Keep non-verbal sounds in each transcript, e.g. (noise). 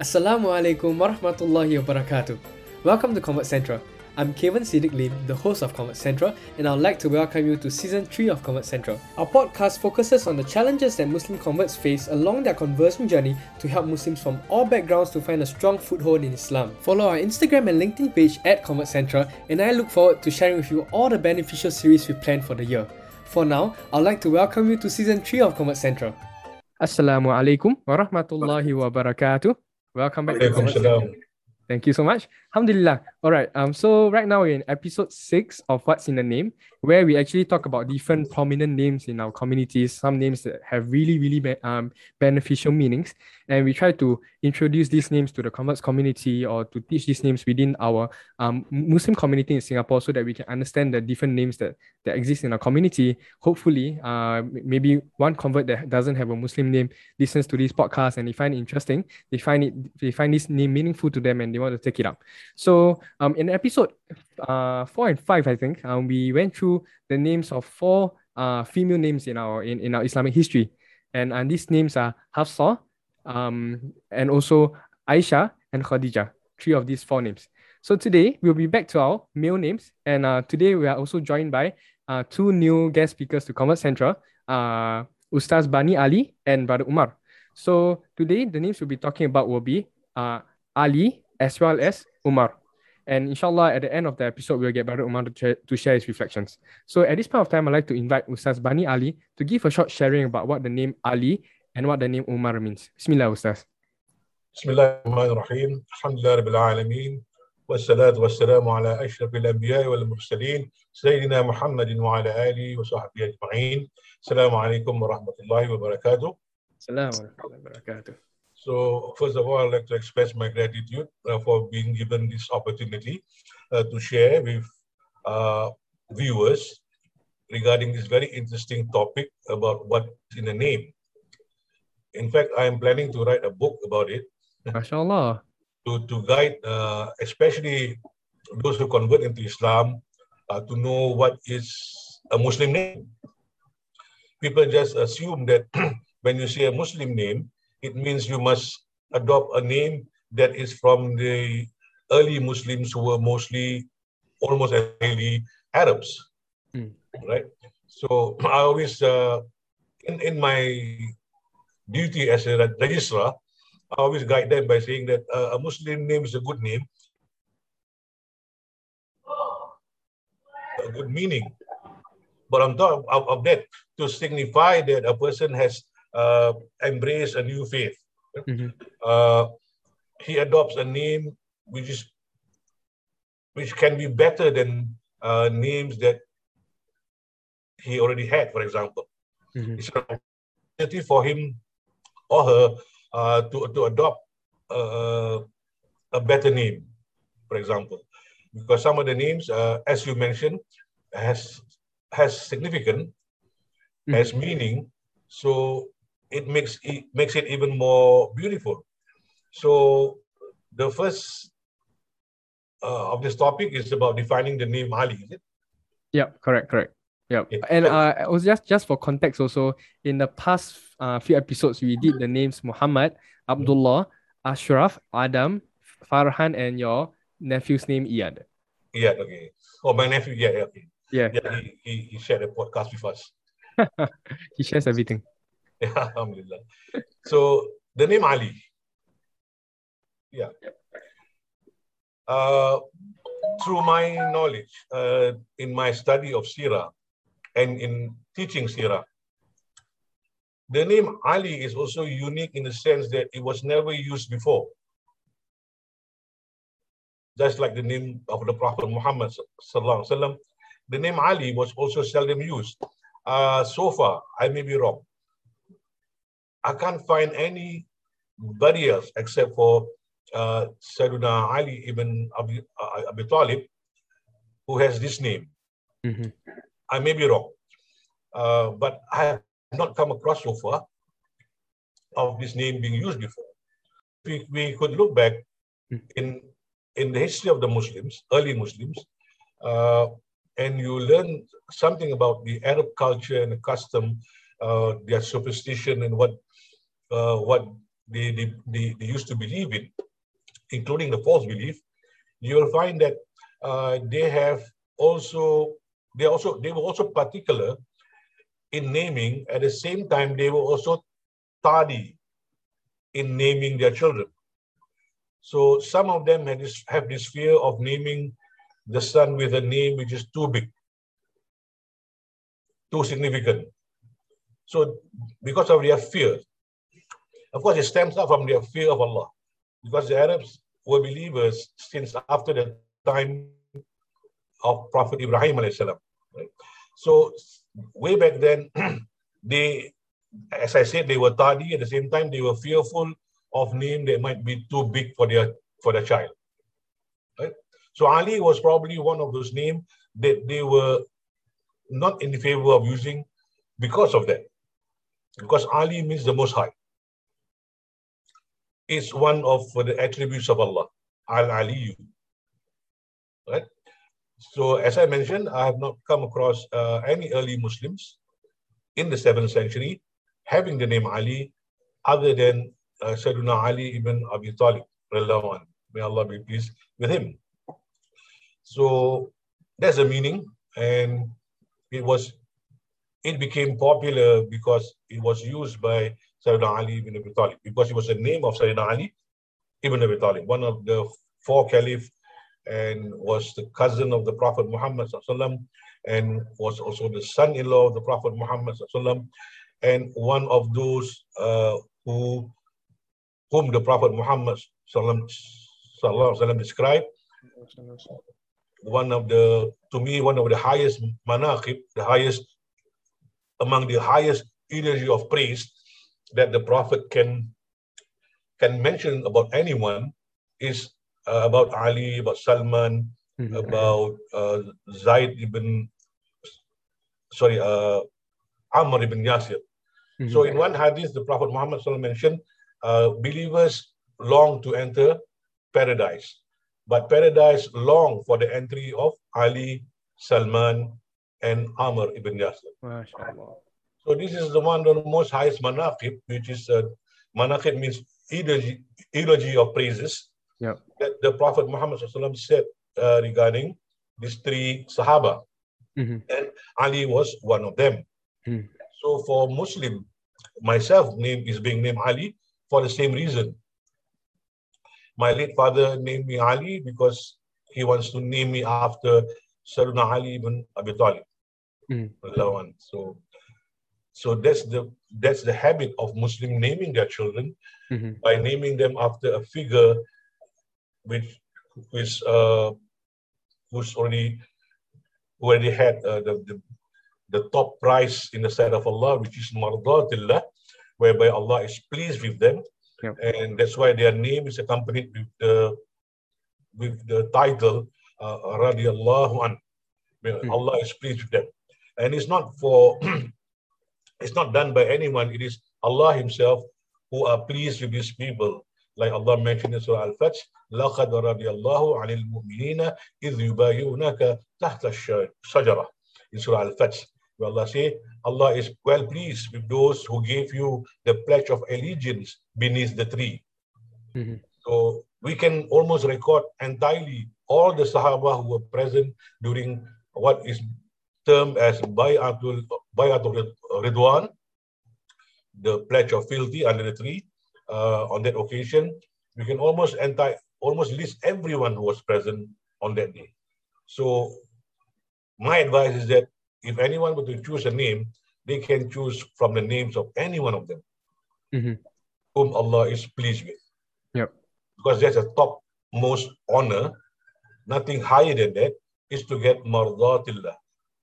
Assalamu wa alaikum warahmatullahi wabarakatuh. Welcome to Convert Central. I'm Kevin Siddiq Lim, the host of Convert Central, and I'd like to welcome you to season 3 of Convert Central. Our podcast focuses on the challenges that Muslim converts face along their conversion journey to help Muslims from all backgrounds to find a strong foothold in Islam. Follow our Instagram and LinkedIn page at Convert Central, and I look forward to sharing with you all the beneficial series we plan for the year. For now, I'd like to welcome you to season 3 of Convert Central. Assalamu alaikum warahmatullahi wabarakatuh. Welcome back Thank you so much. Alhamdulillah. All right. Um. So right now we're in episode six of What's in the Name, where we actually talk about different prominent names in our communities. Some names that have really, really be- um beneficial meanings, and we try to introduce these names to the converts community or to teach these names within our um Muslim community in Singapore, so that we can understand the different names that that exist in our community. Hopefully, uh, maybe one convert that doesn't have a Muslim name listens to this podcast and they find it interesting. They find it they find this name meaningful to them and they want to take it up. So um, in episode uh, four and five, I think, um, we went through the names of four uh, female names in our in, in our Islamic history. And, and these names are Hafsa, um, and also Aisha and Khadija, three of these four names. So today we'll be back to our male names, and uh, today we are also joined by uh, two new guest speakers to Convert Central, uh, Ustaz Bani Ali and Brother Umar. So today the names we'll be talking about will be uh, Ali as well as Umar. And inshallah, at the end of the episode, we'll get Brother Umar to, share, to share his reflections. So at this point of time, I'd like to invite Ustaz Bani Ali to give a short sharing about what the name Ali and what the name Umar means. Bismillah, Ustaz. بسم الله الرحمن الرحيم الحمد لله رب العالمين والصلاة والسلام على أشرف الأنبياء والمرسلين سيدنا محمد وعلى آله وصحبه أجمعين السلام عليكم ورحمة الله وبركاته Assalamu alaikum wa barakatuh. So first of all, I'd like to express my gratitude uh, for being given this opportunity uh, to share with uh, viewers regarding this very interesting topic about what in a name. In fact, I am planning to write a book about it MashaAllah. (laughs) to, to guide, uh, especially those who convert into Islam, uh, to know what is a Muslim name. People just assume that (clears throat) when you say a Muslim name, it means you must adopt a name that is from the early Muslims who were mostly, almost entirely Arabs, Mm. right? So (clears throat) I always, uh, in, in my duty as a registrar, I always guide them by saying that uh, a Muslim name is a good name, a good meaning. But on top of, of that, to signify that a person has uh, embraced a new faith, Mhm. uh, he adopts a name which is which can be better than uh, names that he already had, for example. Mhm. It's an opportunity for him or her uh, to, to adopt uh, a better name, for example. Because some of the names, uh, as you mentioned, has has significant, Mhm. has meaning, so it makes it makes it even more beautiful. So the first uh, of this topic is about defining the name Ali. Is it? Yep, correct, correct. Yep. Yeah. And uh, it was just just for context also, in the past uh, few episodes, we did the names Muhammad, Abdullah, Ashraf, Adam, Farhan, and your nephew's name Iyad. Yeah. Okay. Oh, my nephew. Yeah. Yeah. Okay. Yeah, Yeah. He, he, he shared a podcast with us. (laughs) he shares everything. (laughs) Yeah, Alhamdulillah. So the name Ali. Yeah. Uh, through my knowledge, uh, in my study of Sirah and in teaching Sirah, the name Ali is also unique in the sense that it was never used before. Just like the name of the Prophet Muhammad sallallahu alaihi wasallam, the name Ali was also seldom used. Uh, so far, I may be wrong. I can't find anybody else except for uh, Sayyidina Ali ibn Abi, uh, Abi Talib who has this name. Mhm. I may be wrong, uh, but I have not come across so far of this name being used before. We, we could look back Mm. in in the history of the Muslims, early Muslims, uh, and you learn something about the Arab culture and the custom, uh, their superstition and what uh, what they, they, they, they used to believe in, including the false belief, you will find that uh, they have also they also they were also particular in naming. At the same time, they were also tardy in naming their children. So some of them had this, have this fear of naming the son with a name which is too big, too significant. So because of their fear, of course, it stems out from their fear of Allah. Because the Arabs were believers since after the time of Prophet Ibrahim. Right? So way back then, (clears throat) they, as I said, they were tardy. At the same time, they were fearful of name that might be too big for their for the child. Right? So Ali was probably one of those names that they were not in favor of using because of that. Because Ali means the Most High. It's one of the attributes of Allah, Al-Aliyu. Right? So as I mentioned, I have not come across uh, any early Muslims in the 7th century having the name Ali other than uh, Sayyidina Ali ibn Abi Talib. May Allah be pleased with him. So that's the meaning. And it was it became popular because it was used by Sayyidina Ali ibn Abi Talib, because he was the name of Sayyidina Ali ibn Abi Talib, one of the four caliphs and was the cousin of the Prophet Muhammad and was also the son-in-law of the Prophet Muhammad and one of those uh, who whom the Prophet Muhammad described. One of the to me one of the highest manaqib the highest among the highest energy of praise that the Prophet can can mention about anyone is uh, about Ali, about Salman, mm-hmm. about uh, Zaid ibn, sorry, uh, Ammar ibn Yasir. Mm-hmm. So in one hadith, the Prophet Muhammad mentioned, uh, believers long to enter paradise, but paradise long for the entry of Ali, Salman, and Ammar ibn Yasir. So this is the one of the most highest manaqib, which is uh, manaqib means eulogy, eulogy of praises yeah. that the Prophet Muhammad said uh, regarding these three Sahaba. Mm-hmm. And Ali was one of them. Mm. So for Muslim, myself name is being named Ali for the same reason. My late father named me Ali because he wants to name me after Sayyidina Ali ibn Abi Talib. Mm. So so that's the that's the habit of Muslim naming their children mm-hmm. by naming them after a figure which is uh, who's already already had uh, the, the the top prize in the sight of Allah, which is mardatillah, whereby Allah is pleased with them, yep. and that's why their name is accompanied with the with the title uh, radiyallahu an. Mm. Allah is pleased with them, and it's not for (clears throat) it's not done by anyone. It is Allah Himself who are pleased with His people like Allah mentioned in Surah Al-Fath, لَقَدْ رَضِيَ اللَّهُ عَنِ الْمُؤْمِنِينَ إِذْ يُبَايِعُونَكَ تَحْتَ الشَّجَرَةِ In Surah Al-Fath, where Allah say, Allah is well pleased with those who gave you the pledge of allegiance beneath the tree. Mm-hmm. So we can almost record entirely all the Sahaba who were present during what is termed as Bayatul, Bayatul Ridwan, the pledge of fealty under the tree, uh, on that occasion, we can almost anti almost list everyone who was present on that day. So my advice is that if anyone were to choose a name, they can choose from the names of any one of them mm-hmm. whom Allah is pleased with. Yep. Because that's a top most honor. Nothing higher than that is to get mardatillah.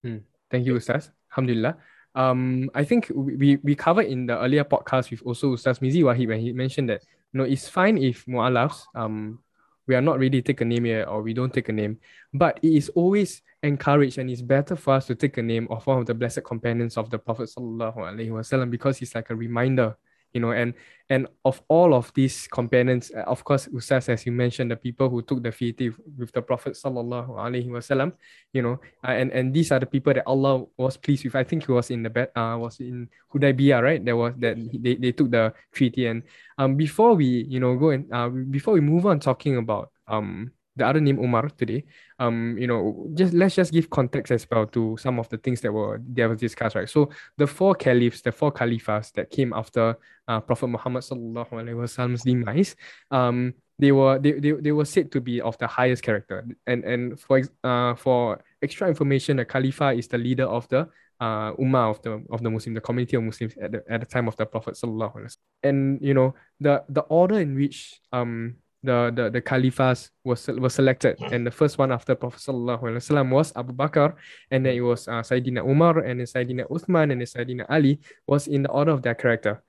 Mm. Thank you, Ustaz. Alhamdulillah um, I think we, we covered in the earlier podcast with also Ustaz Mizi Wahid when he mentioned that you know it's fine if mu'alafs um we are not ready to take a name yet or we don't take a name, but it is always encouraged and it's better for us to take a name of one of the blessed companions of the Prophet Sallallahu Alaihi Wasallam because it's like a reminder you know, and and of all of these companions, uh, of course, Ustaz, as you mentioned, the people who took the fiati with the Prophet sallallahu alaihi wasallam, you know, uh, and and these are the people that Allah was pleased with. I think he was in the bed, uh, was in Hudaybiyah, right? There was that they, they took the treaty, and um, before we, you know, go and uh, before we move on talking about um the other name Umar today, um, you know, just let's just give context as well to some of the things that were that was discussed, right? So the four caliphs, the four caliphs that came after uh, Prophet Muhammad sallallahu alaihi wasallam's demise, um, they were they, they, they were said to be of the highest character. And and for uh for extra information, the Khalifa is the leader of the uh ummah of the of the Muslim, the community of Muslims at the at the time of the Prophet sallallahu alaihi wasallam. And you know the the order in which um the the the caliphs was was selected, and the first one after Prophet sallallahu alaihi wasallam was Abu Bakr, and then it was uh, Sayyidina Umar, and then Sayyidina Uthman, and then Sayyidina Ali was in the order of their character.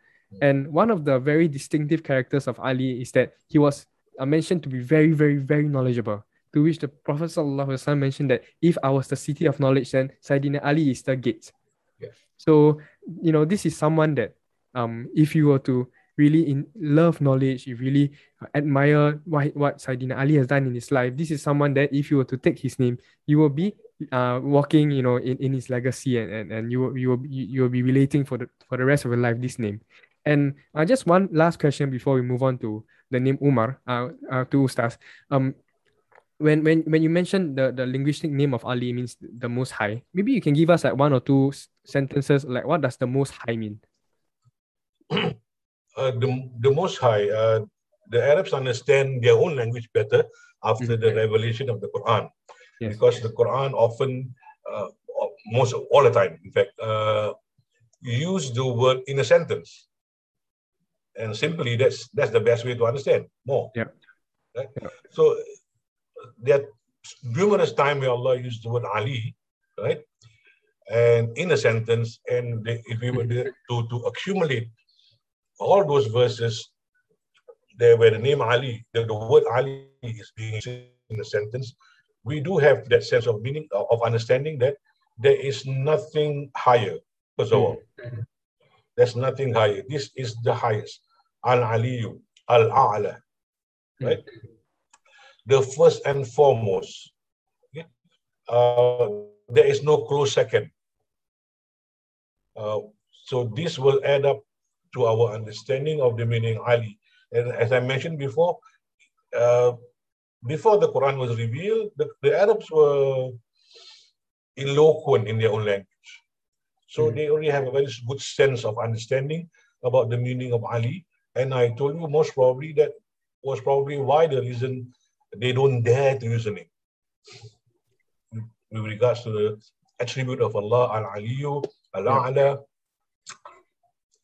And one of the very distinctive characters of Ali is that he was uh, mentioned to be very, very, very knowledgeable. To which the Prophet sallallahu alaihi wasallam mentioned that if I was the city of knowledge, then Sayyidina Ali is the gate. Yes. So you know this is someone that um if you were to really in love knowledge, you really admire what, what Saidina Ali has done in his life. This is someone that if you were to take his name, you will be uh, walking, you know, in, in his legacy and, and, and you will you will you will be relating for the for the rest of your life this name. And uh, just one last question before we move on to the name Umar, uh, uh to Ustaz. Um when when when you mentioned the, the linguistic name of Ali means the most high, maybe you can give us like one or two sentences like what does the most high mean? (coughs) uh, the, the Most High, uh, the Arabs understand their own language better after mm-hmm. the revelation of the Quran. Yes. Because the Quran often, uh, most all the time, in fact, uh, use the word in a sentence. And simply, that's that's the best way to understand more. Yeah. Right? yeah. So there numerous times where Allah used the word Ali, right? And in a sentence, and if we were mm-hmm. to, to accumulate all those verses there where the name Ali, the, the word Ali is being used in a sentence, we do have that sense of meaning, of understanding that there is nothing higher, first of all. There's nothing higher. This is the highest. Al Aliyu, Al A'la. Right? The first and foremost. Okay? Uh, there is no close second. Uh, so this will add up to our understanding of the meaning Ali. And as I mentioned before, uh, before the Quran was revealed, the, the Arabs were eloquent in their own language. So mm-hmm. they already have a very good sense of understanding about the meaning of Ali. And I told you most probably that was probably why the reason they don't dare to use the name. With regards to the attribute of Allah, Al-Aliyu, Al-A'la,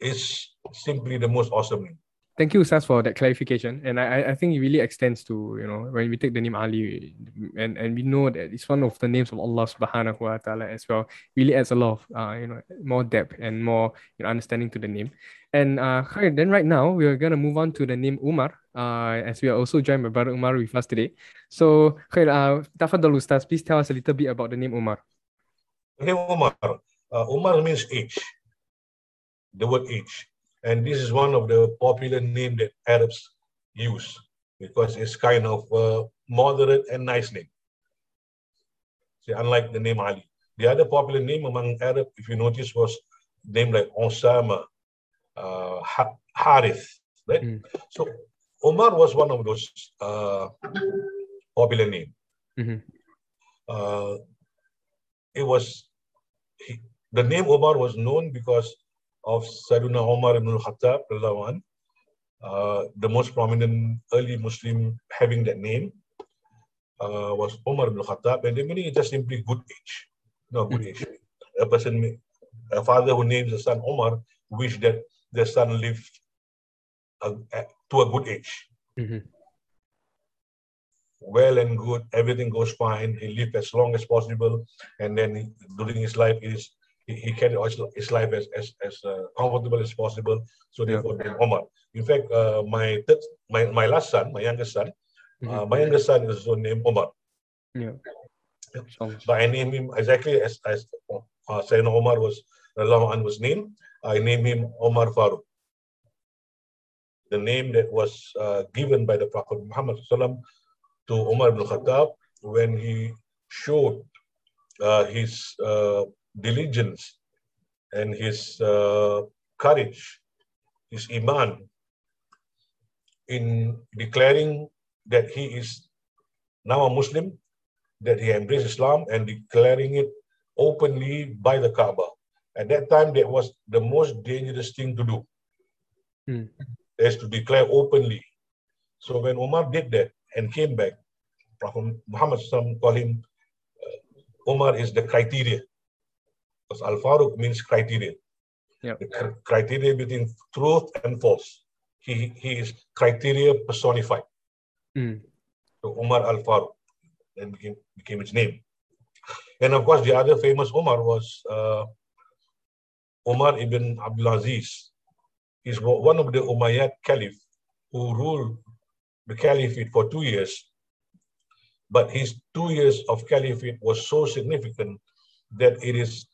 is simply the most awesome name. Thank you, Sas, for that clarification. And I, I think it really extends to, you know, when we take the name Ali and, and we know that it's one of the names of Allah subhanahu wa ta'ala as well, really adds a lot of, uh, you know, more depth and more you know, understanding to the name. And uh, then right now, we're going to move on to the name Umar, uh, as we are also joined by Brother Umar with us today. So, khair, uh, Tafadal Ustaz, please tell us a little bit about the name Umar. The name Umar. Uh, Umar means age. The word age. And this is one of the popular name that Arabs use because it's kind of a moderate and nice name. See, unlike the name Ali. The other popular name among Arab, if you notice, was name like Osama, uh, Harith, right? Mm. So Omar was one of those uh, popular name. Mm-hmm. Uh, it was he, the name Omar was known because of Sayyidina Umar ibn al-Khattab, uh, the most prominent early Muslim having that name uh, was Umar ibn al-Khattab, and the meaning is just simply good age, no good age. A person, a father who names a son Umar, wish that their son lived uh, to a good age. Mm-hmm. Well and good, everything goes fine. He lived as long as possible, and then he, during his life, is he, he carried his life as as, as uh, comfortable as possible. So therefore, yeah. Omar. In fact, uh, my third, my my last son, my youngest son, mm-hmm. uh, my youngest son is also named Omar. Yeah. But I named him exactly as as uh, Sayyidina Omar was Rallahu was named. I named him Omar Farooq. the name that was uh, given by the Prophet Muhammad to Omar ibn Khattab when he showed uh, his uh, diligence and his uh, courage, his iman in declaring that he is now a Muslim, that he embraced Islam and declaring it openly by the Kaaba. At that time, that was the most dangerous thing to do, mm. is to declare openly. So when Umar did that and came back, Prophet Muhammad called him, uh, Umar is the criteria. Because Al-Faruq means criteria. Yep. The criteria between truth and false. He, he is criteria personified. Mm. So Umar Al-Faruq then became, became its name. And of course, the other famous Umar was uh, Umar ibn Abdul Aziz. He's one of the Umayyad caliph who ruled the caliphate for two years. But his two years of caliphate was so significant that it is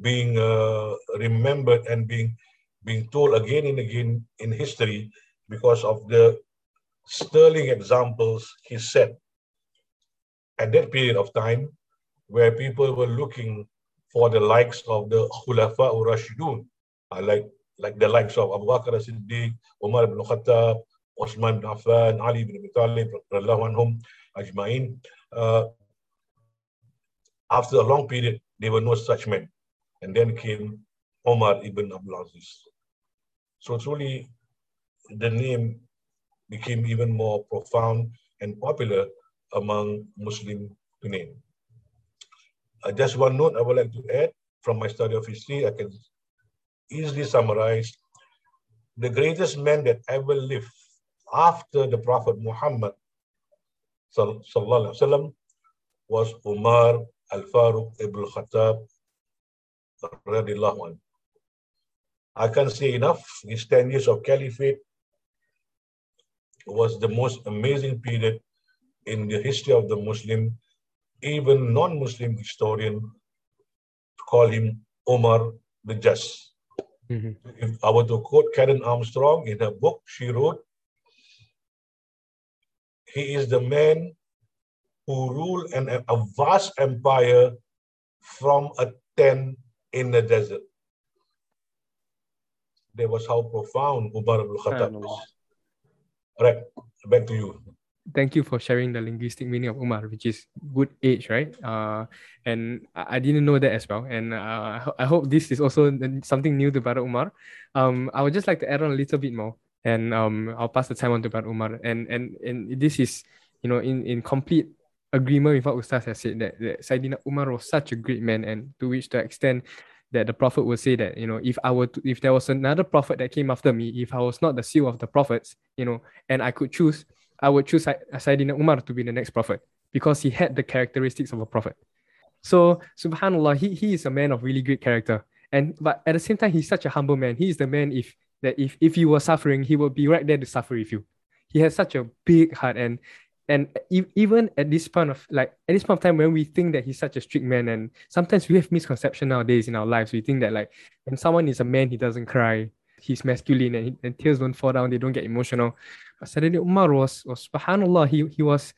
being uh, remembered and being being told again and again in history because of the sterling examples he set at that period of time where people were looking for the likes of the Khulafa ur Rashidun, uh, like, like the likes of Abu Bakr as-Siddiq, Umar ibn Khattab, Osman ibn Affan, Ali ibn Abi Talib, anhum, ajma'in. Uh, after a long period, there were no such men. And then came Omar ibn Abdul Aziz. So truly, the name became even more profound and popular among Muslim to. Uh, just one note I would like to add from my study of history, I can easily summarize the greatest man that ever lived after the Prophet Muhammad sallallahu was Umar al-Faruq ibn Khattab I can't say enough. His 10 years of caliphate was the most amazing period in the history of the Muslim, even non-Muslim historian call him Omar the Just. Mm-hmm. If I were to quote Karen Armstrong in her book, she wrote, he is the man who ruled an, a vast empire from a tent in the desert. That was how profound Umar al Khattab was. Right, back to you. Thank you for sharing the linguistic meaning of Umar, which is good age, right? Uh, and I didn't know that as well. And uh, I hope this is also something new to Brother Umar. Um, I would just like to add on a little bit more, and um, I'll pass the time on to Brother Umar. And and and this is, you know, in in complete agreement with what Ustaz has said that, that Sayyidina Umar was such a great man, and to which to extent that the prophet would say that you know if I were to, if there was another prophet that came after me, if I was not the seal of the prophets, you know, and I could choose, I would choose Sayyidina Umar to be the next prophet because he had the characteristics of a prophet. So Subhanallah, he, he is a man of really great character. And but at the same time, he's such a humble man. He is the man if that if if you were suffering, he would be right there to suffer with you. He has such a big heart and and even at this point of like at this point of time when we think that he's such a strict man and sometimes we have misconception nowadays in our lives we think that like when someone is a man he doesn't cry he's masculine and, and tears don't fall down they don't get emotional but suddenly umar was was subhanallah he, he was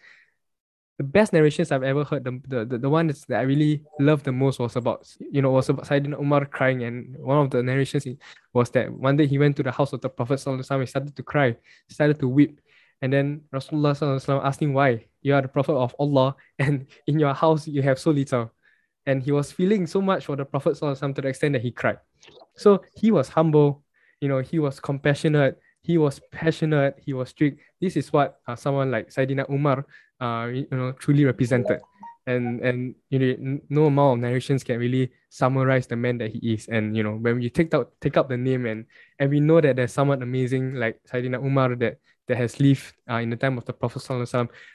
the best narrations I've ever heard, the, the, the, the one that I really loved the most was about, you know, was about Sayyidina Umar crying. And one of the narrations was that one day he went to the house of the Prophet Sallallahu he started to cry, started to weep. And then Rasulullah asked him why. You are the Prophet of Allah, (laughs) and in your house you have so little. And he was feeling so much for the Prophet to the extent that he cried. So he was humble, you know, he was compassionate, he was passionate, he was strict. This is what uh, someone like Sayyidina Umar, uh, you know, truly represented. And and you know, no amount of narrations can really summarize the man that he is. And you know, when we take out take up the name and and we know that there's someone amazing like Sayyidina Umar that that has lived uh, in the time of the Prophet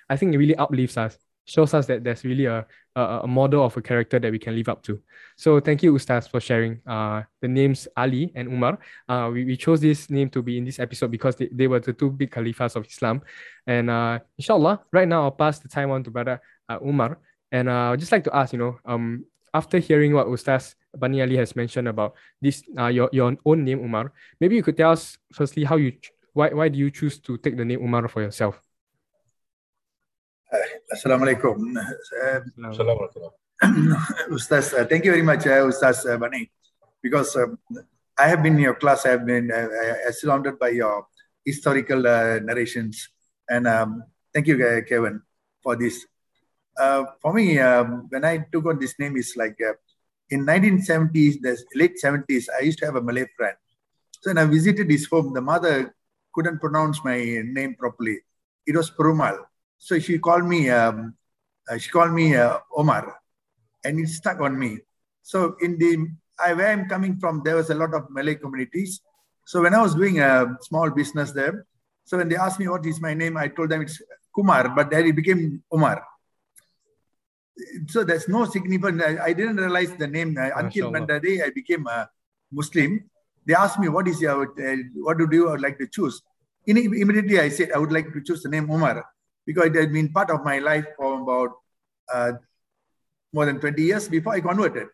I think it really uplifts us, shows us that there's really a, a, a, model of a character that we can live up to. So thank you, Ustaz, for sharing uh, the names Ali and Umar. Uh, we, we chose this name to be in this episode because they, they were the two big caliphs of Islam. And uh, inshallah, right now I'll pass the time on to Brother uh, Umar. And uh, I'd just like to ask, you know, um, after hearing what Ustaz Bani Ali has mentioned about this uh, your, your own name, Umar. Maybe you could tell us firstly how you why why do you choose to take the name Umar for yourself? Uh, Assalamu alaikum. Assalamualaikum. (clears throat) Ustaz, uh, thank you very much, uh, Ustaz uh, Bani, because um, I have been in your class, I have been uh, uh, surrounded by your historical uh, narrations. And um, thank you, uh, Kevin, for this. Uh, for me, um, when I took on this name, it's like uh, in 1970s, the late 70s, I used to have a Malay friend. So when I visited his home, the mother couldn't pronounce my name properly. It was Perumal. So she called me, um, uh, she called me uh, Omar, and it stuck on me. So in the I, where I'm coming from, there was a lot of Malay communities. So when I was doing a small business there, so when they asked me what is my name, I told them it's Kumar, but then it became Omar. So there's no significance. I, I didn't realize the name uh, until when the day I became a Muslim. They asked me what is your uh, what do you like to choose. In, immediately I said I would like to choose the name Omar because it had been part of my life for about uh, more than 20 years before I converted.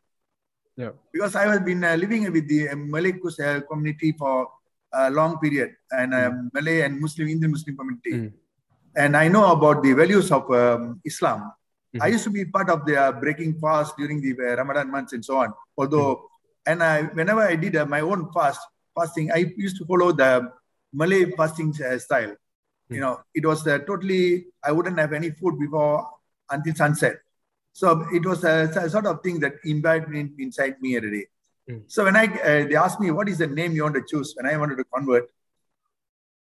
Yeah. Because I have been uh, living with the uh, Malay uh, community for a long period, and um, Malay and Muslim Indian Muslim community, Mm. and I know about the values of um, Islam. Mhm. I used to be part of the uh, breaking fast during the uh, Ramadan months and so on. Although, and I, whenever I did uh, my own fast fasting, I used to follow the Malay fasting style. You know, it was uh, totally. I wouldn't have any food before until sunset. So it was a, a sort of thing that imbibed in, inside me every day. Mm. So when I uh, they asked me what is the name you want to choose, when I wanted to convert,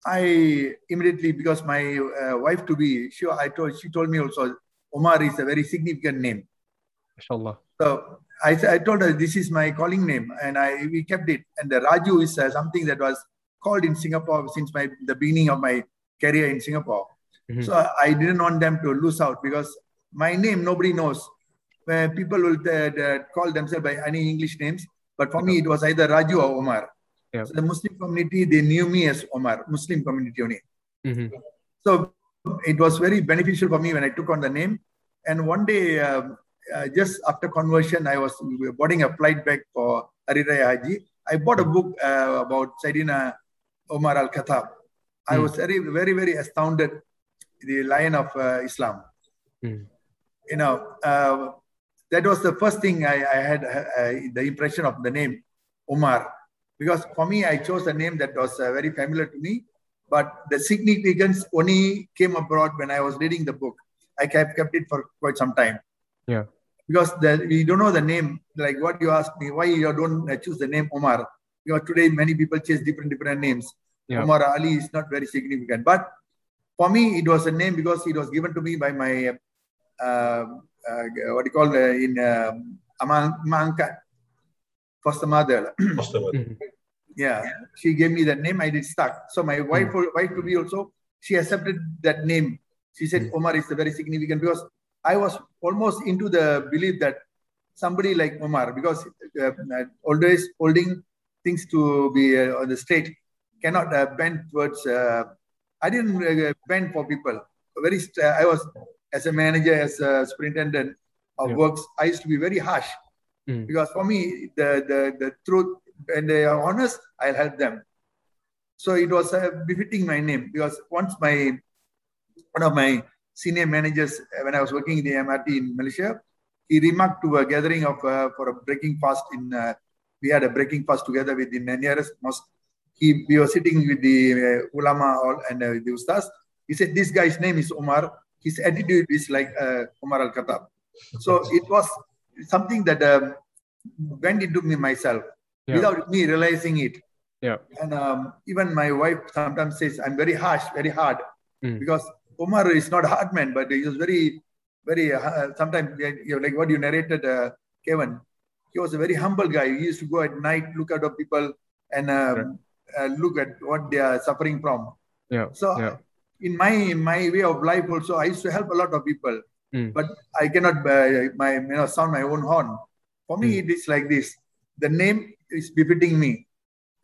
I immediately because my uh, wife to be sure I told she told me also Omar is a very significant name. Mashallah. So I, I told her this is my calling name, and I we kept it. And the Raju is uh, something that was called in Singapore since my the beginning of my career in Singapore. Mhm. So I didn't want them to lose out because my name nobody knows. Where people will uh, uh, call themselves by any English names, but for me it was either Raju or Omar. Yeah. So the Muslim community they knew me as Omar, Muslim community only. Mhm. So it was very beneficial for me when I took on the name. And one day, um, uh, just after conversion, I was boarding a flight back for Hari Raya Haji. I bought a book uh, about Sayyidina Omar Al Khattab. I Hmm. was very, very, very astounded. The lion of uh, Islam. Hmm. You know, uh, that was the first thing I, I had uh, the impression of the name Omar. Because for me, I chose a name that was uh, very familiar to me but the significance only came abroad when I was reading the book. I kept, kept it for quite some time. Yeah. Because the, we don't know the name, like what you asked me, why you don't uh, choose the name Omar? Because today many people chase different different names. Yeah. Omar Ali is not very significant, but for me it was a name because it was given to me by my uh, uh, what do you call uh, in Amang Mangkat, foster mother. (clears throat) Customer. Mhm. Yeah, she gave me that name. I did stuck. So my wife, wife to be also, she accepted that name. She said Omar is very significant because I was almost into the belief that somebody like Omar, because uh, always holding things to be uh, on the straight, cannot uh, bend towards. Uh, I didn't bend for people. Very, I was as a manager, as a superintendent of Yeah. works. I used to be very harsh Mm. because for me, the the the truth and they are honest, I'll help them. So it was uh, befitting my name because once my one of my senior managers when I was working in the MRT in Malaysia, he remarked to a gathering of uh, for a breaking fast in uh, we had a breaking fast together with the nearest mosque. He we were sitting with the uh, ulama all and uh, the ustaz. He said this guy's name is Omar. His attitude is like uh, Omar Al Khattab. So (laughs) it was something that um, went into me myself Yeah. without me realizing it. Yeah. And um, even my wife sometimes says I'm very harsh, very hard, Mm. because Omar is not a hard man, but he was very, very. Uh, sometimes you know, like what you narrated, uh, Kevin. He was a very humble guy. He used to go at night, look out of people, and um, uh, look at what they are suffering from. Yeah. So yeah. in my my way of life also, I used to help a lot of people, Mm. but I cannot uh, my you know sound my own horn. For me, it is like this. The name is befitting me,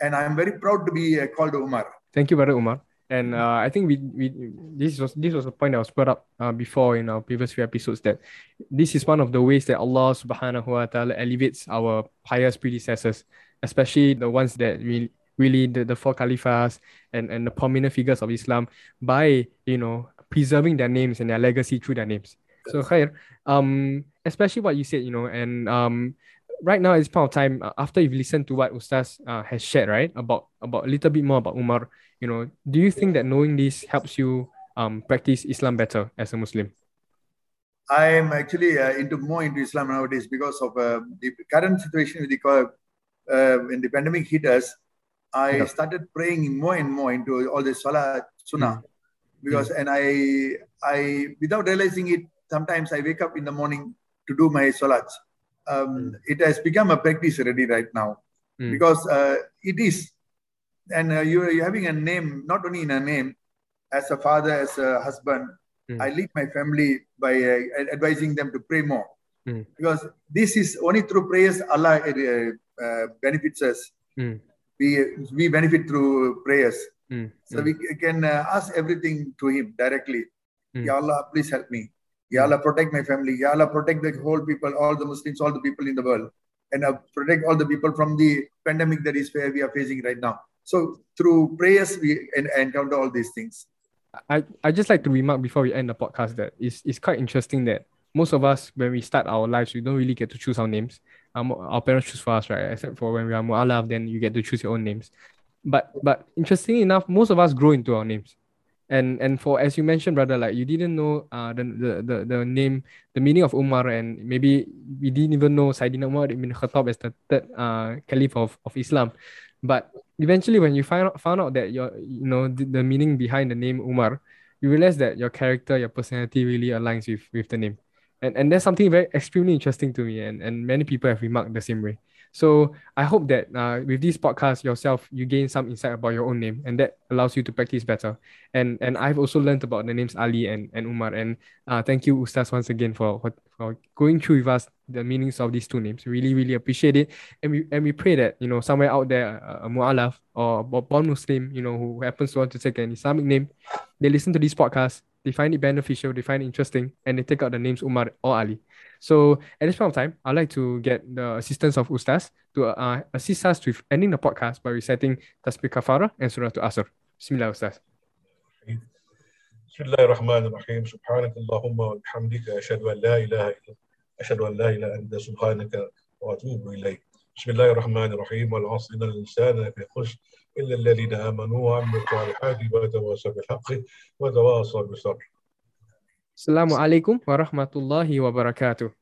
and I'm very proud to be uh, called Umar. Thank you, Brother Umar. And uh, I think we, we this was this was a point that was brought up uh, before in our previous few episodes that this is one of the ways that Allah subhanahu wa ta'ala elevates our pious predecessors, especially the ones that really really the, the four caliphs and, and the prominent figures of Islam by you know preserving their names and their legacy through their names. So Khair, um, especially what you said, you know, and um, right now at this point of time, uh, after you've listened to what Ustaz uh, has shared, right, about about a little bit more about Umar, you know, do you think that knowing this helps you um practice Islam better as a Muslim? I'm actually uh, into more into Islam nowadays because of uh, the current situation with the uh, when the pandemic hit us. I yeah. started praying more and more into all the salah sunnah mm. because mm. and I I without realizing it sometimes I wake up in the morning to do my salats um, it has become a practice already right now mm. because uh, it is and uh, you, you're having a name not only in a name as a father as a husband mm. i lead my family by uh, advising them to pray more mm. because this is only through prayers allah uh, uh, benefits us hmm. we we benefit through prayers hmm. so hmm. we can uh, ask everything to him directly ya allah please help me Ya Allah, protect my family. Ya Allah, protect the whole people, all the Muslims, all the people in the world. And uh, protect all the people from the pandemic that is where we are facing right now. So through prayers, we encounter all these things. I, I just like to remark before we end the podcast that it's, it's quite interesting that most of us, when we start our lives, we don't really get to choose our names. Um, our parents choose for us, right? Except for when we are mu'alaf, then you get to choose your own names. But but interestingly enough, most of us grow into our names and and for as you mentioned brother like you didn't know uh the the the, the name the meaning of umar and maybe we didn't even know sayyidina umar ibn khattab as the third uh caliph of, of islam. But eventually when you find out found out that your you know the, the meaning behind the name umar you realize that your character your personality really aligns with with the name. And and that's something very extremely interesting to me and and many people have remarked the same way so I hope that uh, with this podcast yourself, you gain some insight about your own name, and that allows you to practice better. And and I've also learned about the names Ali and, and Umar. And uh, thank you, Ustaz, once again for, for, going through with us the meanings of these two names. Really, really appreciate it. And we and we pray that you know somewhere out there, a, a mu'alaf or a born Muslim, you know, who happens to want to take an Islamic name, they listen to this podcast, they find it beneficial, they find it interesting, and they take out the names Umar or Ali. So at this point of time, I'd like to get the assistance of Ustaz to uh, assist us with ending the podcast by reciting Tasbih Kafara and Surah to Asr. Bismillah, Ustaz. بسم الله الرحمن الرحيم سبحانك اللهم وبحمدك أشهد أن لا إله إلا أشهد أن لا إله إلا أنت سبحانك وأتوب إليك بسم الله الرحمن الرحيم والعصر إن الإنسان في خسر إلا الذين آمنوا وعملوا الصالحات وتواصوا بالحق وتواصوا بالصبر Assalamualaikum warahmatullahi wabarakatuh.